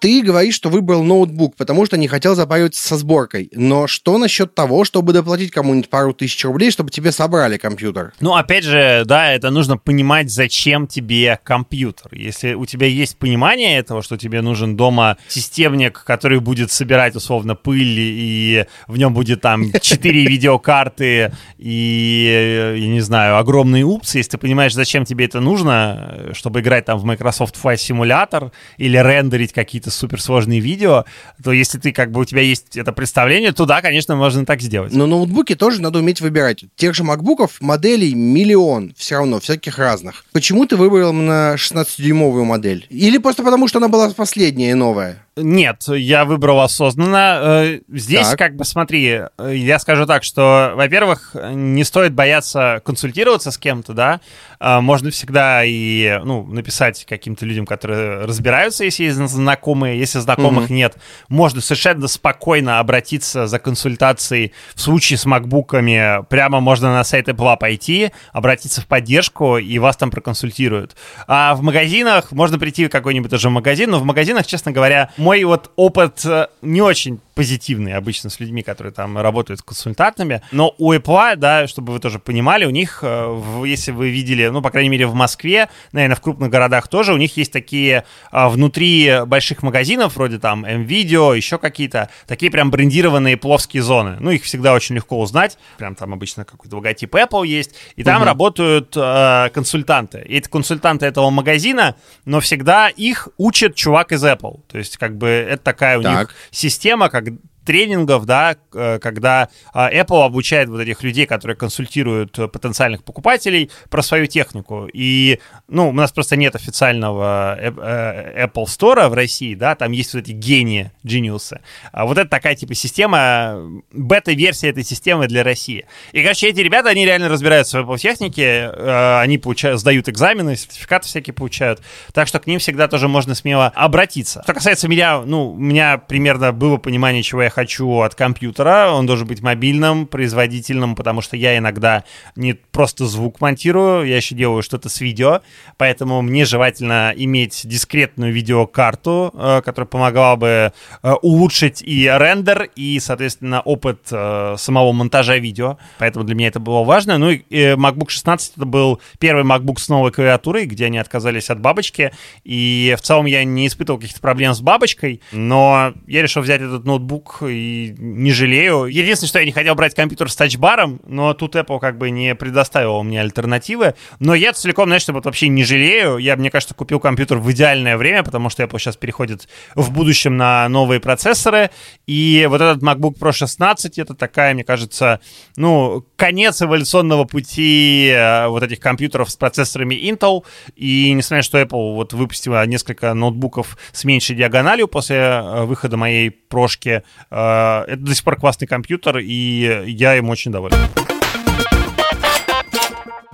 ты говоришь, что выбрал ноутбук, потому что не хотел запариваться со сборкой. Но что насчет того, чтобы доплатить кому-нибудь пару тысяч рублей, чтобы тебе собрали компьютер? Ну, опять же, да, это нужно понимать, зачем тебе компьютер. Если у тебя есть понимание этого, что тебе нужен дома системник, который будет собирать, условно, пыль, и в нем будет там 4 [laughs] видеокарты и, я не знаю, огромные упсы, если ты понимаешь, зачем тебе это нужно, чтобы играть там в Microsoft Flight Simulator или рендерить какие-то суперсложные видео, то если ты как бы у тебя есть это представление, то да, конечно, можно так сделать. Но ноутбуки тоже надо уметь выбирать. Тех же макбуков моделей миллион все равно, всяких разных. Почему ты выбрал на 16-дюймовую модель? Или просто потому, что она была последняя и новая? Нет, я выбрал осознанно. Э, здесь, так. как бы, смотри, э, я скажу так, что, во-первых, не стоит бояться консультироваться с кем-то, да. Э, можно всегда и, ну, написать каким-то людям, которые разбираются, если есть знакомые. Если знакомых mm-hmm. нет, можно совершенно спокойно обратиться за консультацией. В случае с макбуками прямо можно на сайт Apple пойти, обратиться в поддержку, и вас там проконсультируют. А в магазинах можно прийти в какой-нибудь тоже магазин, но в магазинах, честно говоря, мой вот опыт э, не очень позитивный обычно с людьми, которые там работают консультантами. Но у Apple, да, чтобы вы тоже понимали, у них, э, если вы видели, ну, по крайней мере, в Москве, наверное, в крупных городах тоже, у них есть такие а, внутри больших магазинов, вроде там M-Video, еще какие-то, такие прям брендированные плоские зоны. Ну, их всегда очень легко узнать. Прям там обычно какой-то логотип Apple есть. И там угу. работают э, консультанты. И это консультанты этого магазина, но всегда их учит чувак из Apple. То есть, как бы, это такая у так. них система, как тренингов, да, э, когда а, Apple обучает вот этих людей, которые консультируют потенциальных покупателей про свою технику. И, ну, у нас просто нет официального э, э, Apple Store в России, да, там есть вот эти гении, гениусы. А вот это такая типа система, бета-версия этой системы для России. И, короче, эти ребята, они реально разбираются в Apple технике, они получают, сдают экзамены, сертификаты всякие получают, так что к ним всегда тоже можно смело обратиться. Что касается меня, ну, у меня примерно было понимание, чего я хочу от компьютера. Он должен быть мобильным, производительным, потому что я иногда не просто звук монтирую, я еще делаю что-то с видео, поэтому мне желательно иметь дискретную видеокарту, э, которая помогала бы э, улучшить и рендер, и, соответственно, опыт э, самого монтажа видео. Поэтому для меня это было важно. Ну и MacBook 16 это был первый MacBook с новой клавиатурой, где они отказались от бабочки, и в целом я не испытывал каких-то проблем с бабочкой, но я решил взять этот ноутбук и не жалею. Единственное, что я не хотел брать компьютер с тачбаром, но тут Apple как бы не предоставила мне альтернативы. Но я целиком, знаешь, вот вообще не жалею. Я, мне кажется, купил компьютер в идеальное время, потому что Apple сейчас переходит в будущем на новые процессоры. И вот этот MacBook Pro 16 это такая, мне кажется, ну, конец эволюционного пути э, вот этих компьютеров с процессорами Intel. И несмотря на что Apple вот выпустила несколько ноутбуков с меньшей диагональю после э, выхода моей прошки, это до сих пор классный компьютер, и я им очень доволен.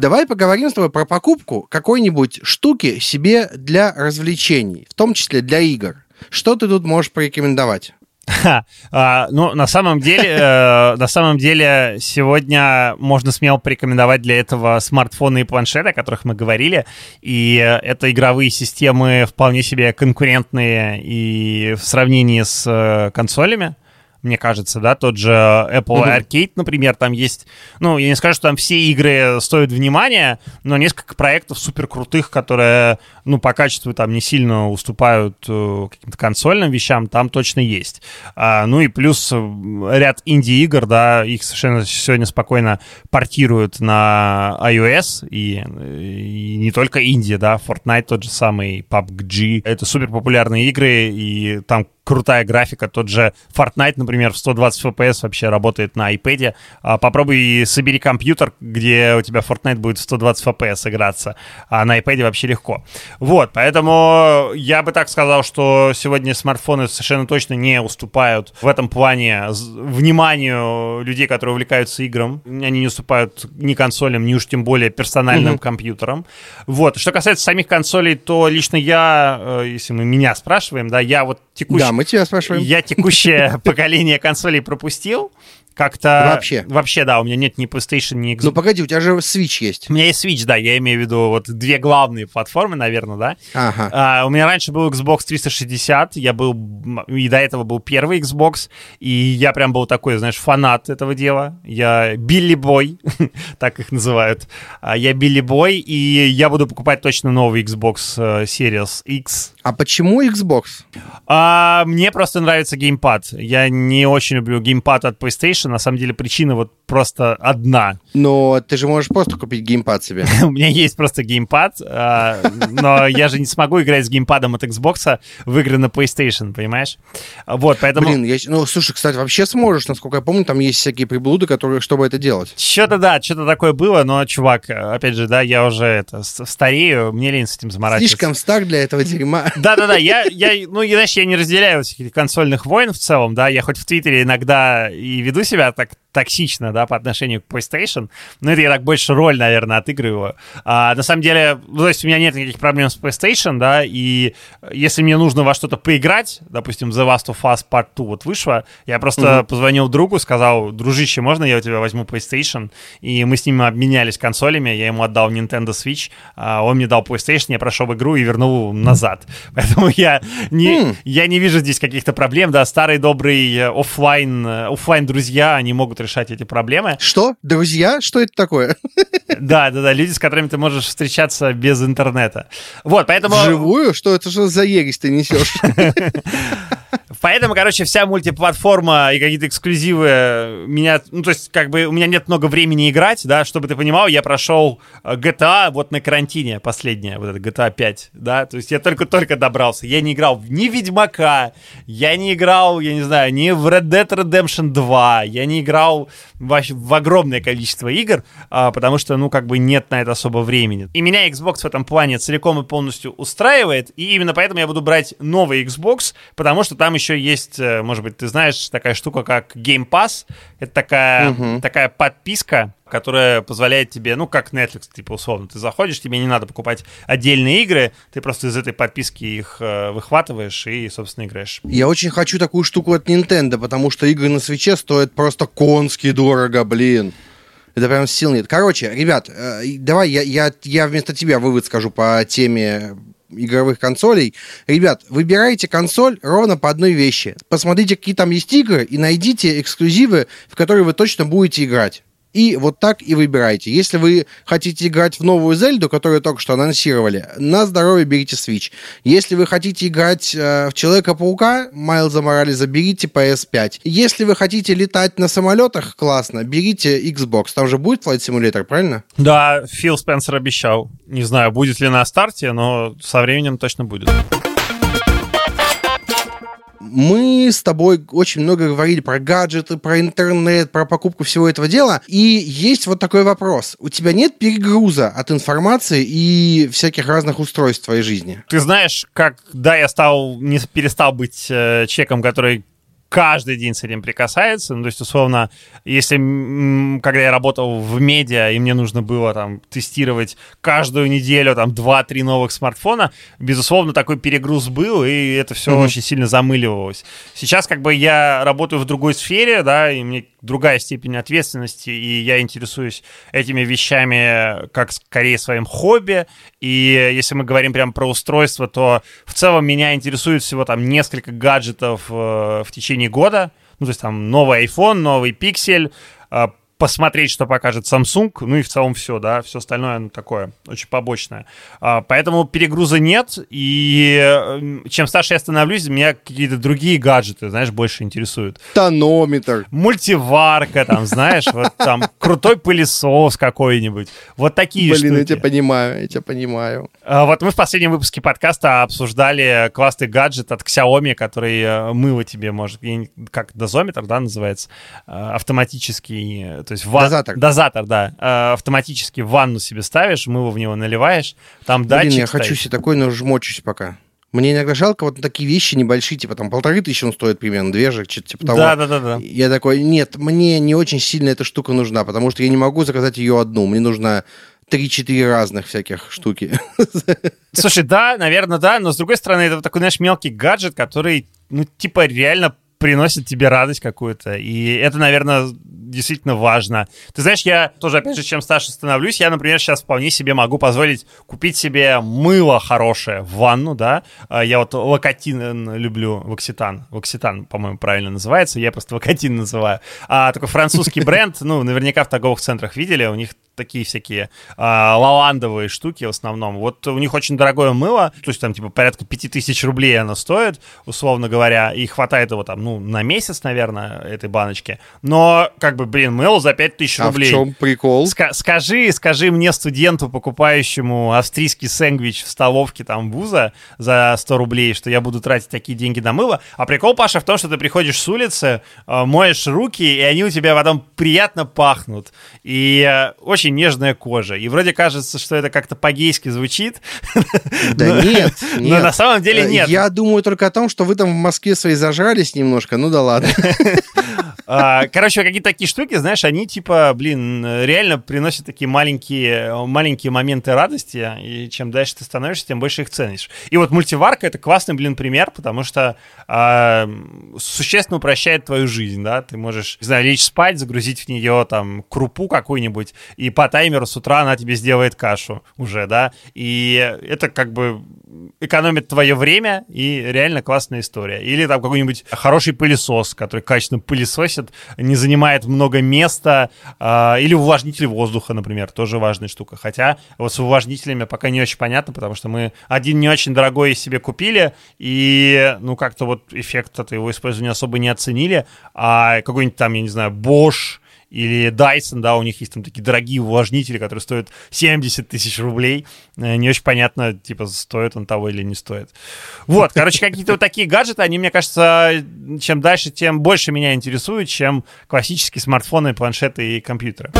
Давай поговорим с тобой про покупку какой-нибудь штуки себе для развлечений, в том числе для игр. Что ты тут можешь порекомендовать? А, ну, на самом деле, э, на самом деле, сегодня можно смело порекомендовать для этого смартфоны и планшеты, о которых мы говорили. И это игровые системы вполне себе конкурентные и в сравнении с э, консолями мне кажется, да, тот же Apple uh-huh. Arcade, например, там есть, ну, я не скажу, что там все игры стоят внимания, но несколько проектов супер крутых, которые, ну, по качеству там не сильно уступают э, каким-то консольным вещам, там точно есть. А, ну и плюс ряд инди-игр, да, их совершенно сегодня спокойно портируют на iOS, и, и не только инди, да, Fortnite тот же самый, PUBG, это супер популярные игры, и там крутая графика. Тот же Fortnite, например, в 120 FPS вообще работает на iPad. А, попробуй собери компьютер, где у тебя Fortnite будет в 120 FPS играться, а на iPad вообще легко. Вот, поэтому я бы так сказал, что сегодня смартфоны совершенно точно не уступают в этом плане вниманию людей, которые увлекаются играм. Они не уступают ни консолям, ни уж тем более персональным mm-hmm. компьютерам. Вот, что касается самих консолей, то лично я, э, если мы меня спрашиваем, да, я вот текущий... Да, мы тебя спрашиваем. Я текущее [laughs] поколение консолей пропустил как-то... Вообще? Вообще, да, у меня нет ни PlayStation, ни Xbox. Ну, погоди, у тебя же Switch есть. У меня есть Switch, да, я имею в виду вот две главные платформы, наверное, да. Ага. А, у меня раньше был Xbox 360, я был, и до этого был первый Xbox, и я прям был такой, знаешь, фанат этого дела. Я Билли Бой, [laughs] так их называют. А, я Билли Бой, и я буду покупать точно новый Xbox э, Series X. А почему Xbox? А, мне просто нравится геймпад. Я не очень люблю геймпад от PlayStation, на самом деле причина вот просто одна. Но ты же можешь просто купить геймпад себе. [laughs] У меня есть просто геймпад, а, но я же не смогу играть с геймпадом от Xbox в игры на PlayStation, понимаешь? Вот, поэтому... Блин, ну, слушай, кстати, вообще сможешь, насколько я помню, там есть всякие приблуды, которые, чтобы это делать. Что-то, да, что-то такое было, но, чувак, опять же, да, я уже это, старею, мне лень с этим заморачиваться. Слишком стар для этого [laughs] дерьма. Да-да-да, я, я, ну, знаешь, я не разделяю всяких консольных войн в целом, да, я хоть в Твиттере иногда и веду себя так токсично, да, по отношению к PlayStation. Но это я так больше роль, наверное, отыгрываю. А, на самом деле, ну, то есть у меня нет никаких проблем с PlayStation, да, и если мне нужно во что-то поиграть, допустим, The Last of Us Part 2 вот вышла, я просто mm-hmm. позвонил другу, сказал, дружище, можно я у тебя возьму PlayStation? И мы с ним обменялись консолями, я ему отдал Nintendo Switch, а он мне дал PlayStation, я прошел игру и вернул назад. [laughs] Поэтому я не, mm. я не вижу здесь каких-то проблем, да, старый добрый офлайн, офлайн друзья, они могут решать эти проблемы. Что? Друзья? Что это такое? Да, да, да, люди, с которыми ты можешь встречаться без интернета. Вот, поэтому... Вживую? Что это что за ересь ты несешь? [laughs] Поэтому, короче, вся мультиплатформа и какие-то эксклюзивы меня... Ну, то есть, как бы, у меня нет много времени играть, да, чтобы ты понимал, я прошел э, GTA вот на карантине последняя, вот это GTA 5, да, то есть я только-только добрался. Я не играл ни в Ведьмака, я не играл, я не знаю, ни в Red Dead Redemption 2, я не играл в, в огромное количество игр, а, потому что, ну, как бы нет на это особо времени. И меня Xbox в этом плане целиком и полностью устраивает, и именно поэтому я буду брать новый Xbox, потому что там еще еще есть, э, может быть, ты знаешь, такая штука, как Game Pass. Это такая, угу. такая подписка, которая позволяет тебе, ну, как Netflix, типа, условно, ты заходишь, тебе не надо покупать отдельные игры, ты просто из этой подписки их э, выхватываешь и, собственно, играешь. Я очень хочу такую штуку от Nintendo, потому что игры на свече стоят просто конски дорого, блин. Это прям сил нет. Короче, ребят, э, давай я, я, я вместо тебя вывод скажу по теме игровых консолей. Ребят, выбирайте консоль ровно по одной вещи. Посмотрите, какие там есть игры, и найдите эксклюзивы, в которые вы точно будете играть. И вот так и выбирайте. Если вы хотите играть в новую Зельду, которую только что анонсировали, на здоровье берите Switch. Если вы хотите играть э, в Человека-паука, Майлза Морализа, берите PS5. Если вы хотите летать на самолетах, классно, берите Xbox. Там же будет Flight Simulator, правильно? Да, Фил Спенсер обещал. Не знаю, будет ли на старте, но со временем точно будет мы с тобой очень много говорили про гаджеты, про интернет, про покупку всего этого дела. И есть вот такой вопрос. У тебя нет перегруза от информации и всяких разных устройств в твоей жизни? Ты знаешь, как, да, я стал, не перестал быть э, человеком, который каждый день с этим прикасается. Ну, то есть, условно, если когда я работал в медиа, и мне нужно было там тестировать каждую неделю там 2-3 новых смартфона, безусловно, такой перегруз был, и это все mm-hmm. очень сильно замыливалось. Сейчас как бы я работаю в другой сфере, да, и мне другая степень ответственности, и я интересуюсь этими вещами как скорее своим хобби. И если мы говорим прям про устройство, то в целом меня интересует всего там несколько гаджетов э, в течение года. Ну, то есть там новый iPhone, новый Pixel, э, посмотреть, что покажет Samsung, ну и в целом все, да, все остальное ну, такое, очень побочное. А, поэтому перегруза нет, и чем старше я становлюсь, меня какие-то другие гаджеты, знаешь, больше интересуют. Тонометр. Мультиварка, там, знаешь, вот там крутой пылесос какой-нибудь. Вот такие Блин, я тебя понимаю, я тебя понимаю. А, вот мы в последнем выпуске подкаста обсуждали классный гаджет от Xiaomi, который э, мыло тебе может, как дозометр, да, называется, э, автоматический то есть ван... дозатор. Дозатор, да. Э, автоматически в ванну себе ставишь, мыло в него наливаешь, там Блин, датчик я стоит. хочу себе такой, но жмочусь пока. Мне иногда жалко вот такие вещи небольшие, типа там полторы тысячи он стоит примерно, две же, что-то типа того. Да, да, да, да. Я такой, нет, мне не очень сильно эта штука нужна, потому что я не могу заказать ее одну. Мне нужно три-четыре разных всяких штуки. [laughs] Слушай, да, наверное, да, но с другой стороны, это такой, знаешь, мелкий гаджет, который, ну, типа, реально приносит тебе радость какую-то. И это, наверное, действительно важно. Ты знаешь, я тоже, опять же, чем старше становлюсь, я, например, сейчас вполне себе могу позволить купить себе мыло хорошее в ванну, да. А, я вот локотин люблю, вокситан. Вокситан, по-моему, правильно называется. Я просто локотин называю. А такой французский бренд, ну, наверняка в торговых центрах видели, у них такие всякие а, лавандовые штуки в основном. Вот у них очень дорогое мыло, то есть там типа порядка 5000 рублей оно стоит, условно говоря, и хватает его там, ну, на месяц, наверное, этой баночки. Но, как бы, блин, мыло за 5000 рублей. А в чем прикол? Ска- скажи, скажи мне, студенту, покупающему австрийский сэндвич в столовке там вуза за 100 рублей, что я буду тратить такие деньги на мыло. А прикол, Паша, в том, что ты приходишь с улицы, э, моешь руки, и они у тебя потом приятно пахнут. И э, очень нежная кожа. И вроде кажется, что это как-то по-гейски звучит. [laughs] Да нет, [laughs] нет. Но на самом деле нет. Я думаю только о том, что вы там в Москве свои зажрались немножко, ну да ладно. [laughs] А, короче, какие-то такие штуки, знаешь, они типа, блин, реально приносят такие маленькие, маленькие моменты радости, и чем дальше ты становишься, тем больше их ценишь. И вот мультиварка — это классный, блин, пример, потому что а, существенно упрощает твою жизнь, да, ты можешь, не знаю, лечь спать, загрузить в нее там крупу какую-нибудь, и по таймеру с утра она тебе сделает кашу уже, да, и это как бы экономит твое время, и реально классная история. Или там какой-нибудь хороший пылесос, который качественно пылесосит, не занимает много места, э, или увлажнитель воздуха, например, тоже важная штука. Хотя вот с увлажнителями пока не очень понятно, потому что мы один не очень дорогой себе купили, и, ну, как-то вот эффект от его использования особо не оценили, а какой-нибудь там, я не знаю, Bosch, или Dyson, да, у них есть там такие дорогие увлажнители, которые стоят 70 тысяч рублей. Э, не очень понятно, типа, стоит он того или не стоит. Вот, короче, какие-то вот такие гаджеты, они, мне кажется, чем дальше, тем больше меня интересуют, чем классические смартфоны, планшеты и компьютеры.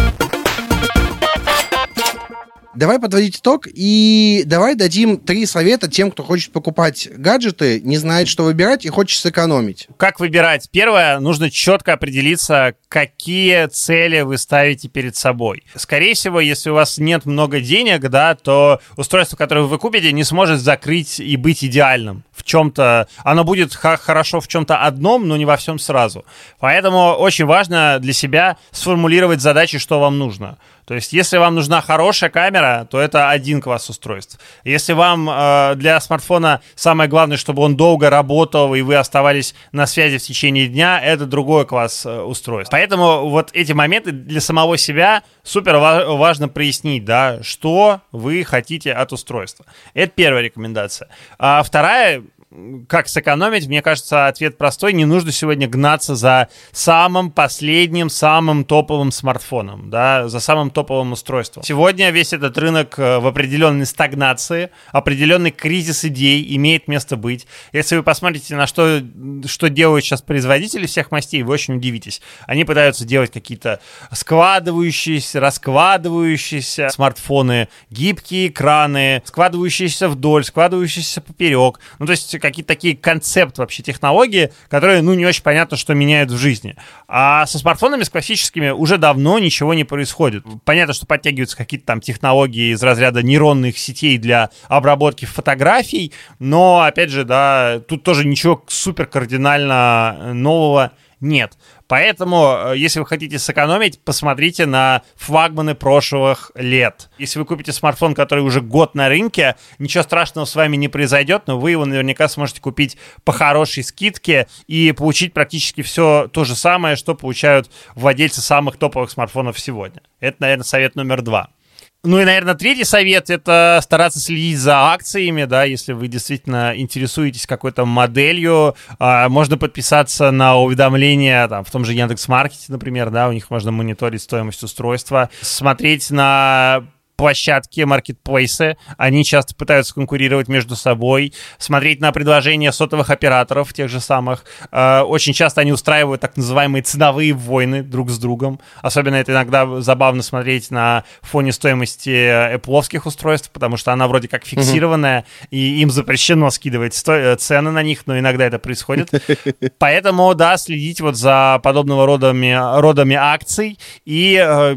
Давай подводить итог и давай дадим три совета тем, кто хочет покупать гаджеты, не знает, что выбирать и хочет сэкономить. Как выбирать? Первое, нужно четко определиться, какие цели вы ставите перед собой. Скорее всего, если у вас нет много денег, да, то устройство, которое вы купите, не сможет закрыть и быть идеальным в чем-то. Оно будет хорошо в чем-то одном, но не во всем сразу. Поэтому очень важно для себя сформулировать задачи, что вам нужно. То есть, если вам нужна хорошая камера, то это один класс устройств. Если вам э, для смартфона самое главное, чтобы он долго работал и вы оставались на связи в течение дня, это другой класс э, устройств. Поэтому вот эти моменты для самого себя супер важно прояснить, да, что вы хотите от устройства. Это первая рекомендация. А вторая как сэкономить, мне кажется, ответ простой. Не нужно сегодня гнаться за самым последним, самым топовым смартфоном, да, за самым топовым устройством. Сегодня весь этот рынок э, в определенной стагнации, определенный кризис идей имеет место быть. Если вы посмотрите на что, что делают сейчас производители всех мастей, вы очень удивитесь. Они пытаются делать какие-то складывающиеся, раскладывающиеся смартфоны, гибкие экраны, складывающиеся вдоль, складывающиеся поперек. Ну, то есть какие-то такие концепт вообще технологии, которые, ну, не очень понятно, что меняют в жизни. А со смартфонами, с классическими, уже давно ничего не происходит. Понятно, что подтягиваются какие-то там технологии из разряда нейронных сетей для обработки фотографий, но, опять же, да, тут тоже ничего супер кардинально нового нет. Поэтому, э, если вы хотите сэкономить, посмотрите на флагманы прошлых лет. Если вы купите смартфон, который уже год на рынке, ничего страшного с вами не произойдет, но вы его наверняка сможете купить по хорошей скидке и получить практически все то же самое, что получают владельцы самых топовых смартфонов сегодня. Это, наверное, совет номер два. Ну и, наверное, третий совет — это стараться следить за акциями, да, если вы действительно интересуетесь какой-то моделью, э, можно подписаться на уведомления там, в том же Яндекс.Маркете, например, да, у них можно мониторить стоимость устройства, смотреть на площадки, маркетплейсы, они часто пытаются конкурировать между собой, смотреть на предложения сотовых операторов, тех же самых. Э, очень часто они устраивают так называемые ценовые войны друг с другом. Особенно это иногда забавно смотреть на фоне стоимости Apple устройств, потому что она вроде как фиксированная, mm-hmm. и им запрещено скидывать сто- э, цены на них, но иногда это происходит. [laughs] Поэтому, да, следить вот за подобного родами, родами акций и, э,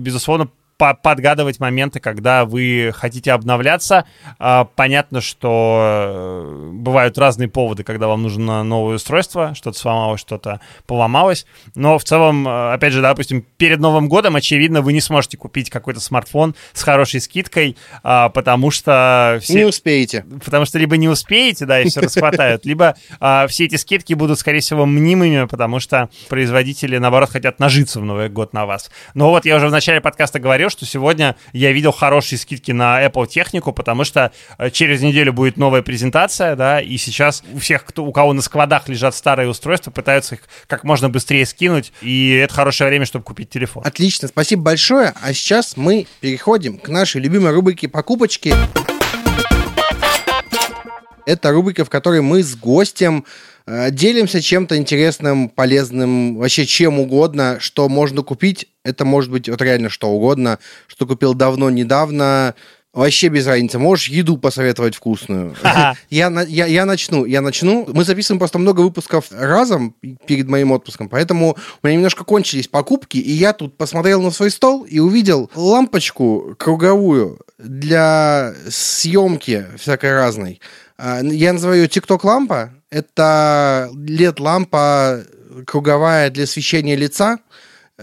подгадывать моменты, когда вы хотите обновляться. А, понятно, что э, бывают разные поводы, когда вам нужно новое устройство, что-то сломалось, что-то поломалось. Но в целом, э, опять же, допустим, перед Новым годом, очевидно, вы не сможете купить какой-то смартфон с хорошей скидкой, а, потому что... Все... Не успеете. Потому что либо не успеете, да, и все расхватают, [laughs] либо а, все эти скидки будут, скорее всего, мнимыми, потому что производители, наоборот, хотят нажиться в Новый год на вас. Но вот я уже в начале подкаста говорил, что сегодня я видел хорошие скидки на Apple технику, потому что э, через неделю будет новая презентация, да, и сейчас у всех, кто, у кого на складах лежат старые устройства, пытаются их как можно быстрее скинуть, и это хорошее время, чтобы купить телефон. Отлично, спасибо большое. А сейчас мы переходим к нашей любимой рубрике «Покупочки». Это рубрика, в которой мы с гостем делимся чем-то интересным, полезным, вообще чем угодно, что можно купить. Это может быть вот реально что угодно, что купил давно, недавно. Вообще без разницы. Можешь еду посоветовать вкусную. [laughs] Я, я, я начну. Я начну. Мы записываем просто много выпусков разом перед моим отпуском, поэтому у меня немножко кончились покупки, и я тут посмотрел на свой стол и увидел лампочку круговую для съемки всякой разной. А, я называю ее TikTok-лампа. Это LED-лампа круговая для освещения лица.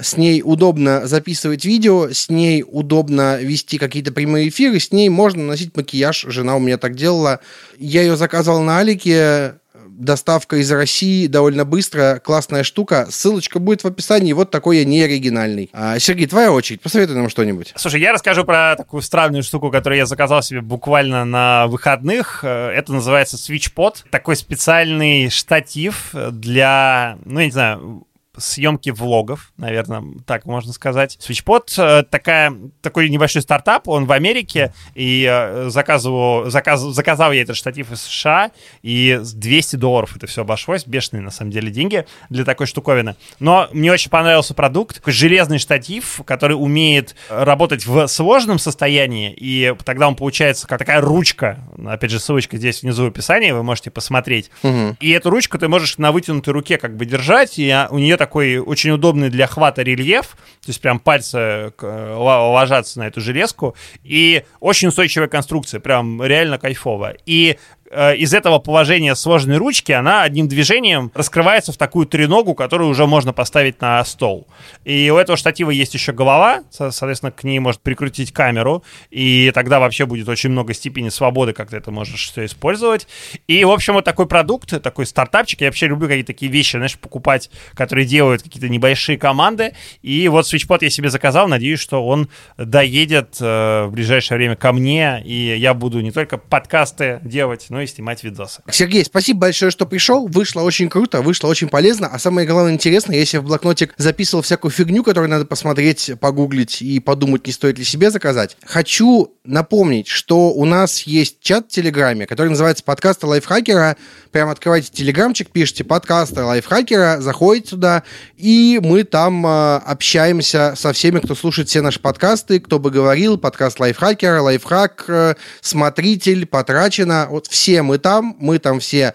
С ней удобно записывать видео, с ней удобно вести какие-то прямые эфиры, с ней можно носить макияж. Жена у меня так делала. Я ее заказывал на Алике, доставка из России довольно быстро, классная штука. Ссылочка будет в описании, вот такой я не оригинальный. А, Сергей, твоя очередь, посоветуй нам что-нибудь. Слушай, я расскажу про такую странную штуку, которую я заказал себе буквально на выходных. Э, это называется SwitchPod. Такой специальный штатив для, ну, я не знаю, съемки влогов, наверное, так можно сказать. SwitchPod э, такая, такой небольшой стартап, он в Америке, и э, заказывал, заказ, заказал я этот штатив из США, и 200 долларов это все обошлось, бешеные на самом деле деньги для такой штуковины. Но мне очень понравился продукт, такой железный штатив, который умеет работать в сложном состоянии, и тогда он получается как такая ручка, опять же, ссылочка здесь внизу в описании, вы можете посмотреть. Угу. И эту ручку ты можешь на вытянутой руке как бы держать, и у нее такой очень удобный для хвата рельеф, то есть прям пальцы э, ложатся на эту железку, и очень устойчивая конструкция, прям реально кайфовая. И Э, из этого положения сложной ручки она одним движением раскрывается в такую треногу, которую уже можно поставить на стол. И у этого штатива есть еще голова, соответственно, к ней может прикрутить камеру, и тогда вообще будет очень много степени свободы, как ты это можешь все использовать. И, в общем, вот такой продукт, такой стартапчик, я вообще люблю какие-то такие вещи, знаешь, покупать, которые делают какие-то небольшие команды. И вот SwitchPod я себе заказал, надеюсь, что он доедет э, в ближайшее время ко мне, и я буду не только подкасты делать, но и снимать видосы. Сергей, спасибо большое, что пришел. Вышло очень круто, вышло очень полезно. А самое главное интересно, я себе в блокнотик записывал всякую фигню, которую надо посмотреть, погуглить и подумать, не стоит ли себе заказать. Хочу напомнить, что у нас есть чат в Телеграме, который называется «Подкасты лайфхакера». Прям открывайте Телеграмчик, пишите «Подкасты лайфхакера», заходите туда, и мы там э, общаемся со всеми, кто слушает все наши подкасты, кто бы говорил, подкаст лайфхакера, лайфхак, э, смотритель, потрачено. Вот все мы там, мы там все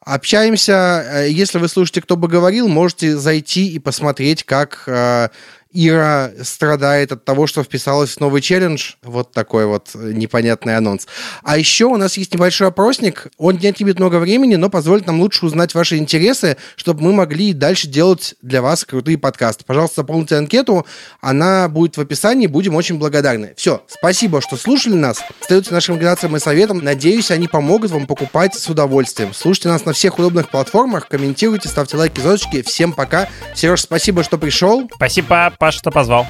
общаемся. Э, если вы слушаете «Кто бы говорил», можете зайти и посмотреть, как э, Ира страдает от того, что вписалась в новый челлендж. Вот такой вот непонятный анонс. А еще у нас есть небольшой опросник. Он не отнимет много времени, но позволит нам лучше узнать ваши интересы, чтобы мы могли дальше делать для вас крутые подкасты. Пожалуйста, заполните анкету. Она будет в описании. Будем очень благодарны. Все. Спасибо, что слушали нас. Остаются нашим рекомендациям и советам. Надеюсь, они помогут вам покупать с удовольствием. Слушайте нас на всех удобных платформах. Комментируйте, ставьте лайки, звездочки. Всем пока. Сереж, спасибо, что пришел. Спасибо. Паша, что позвал.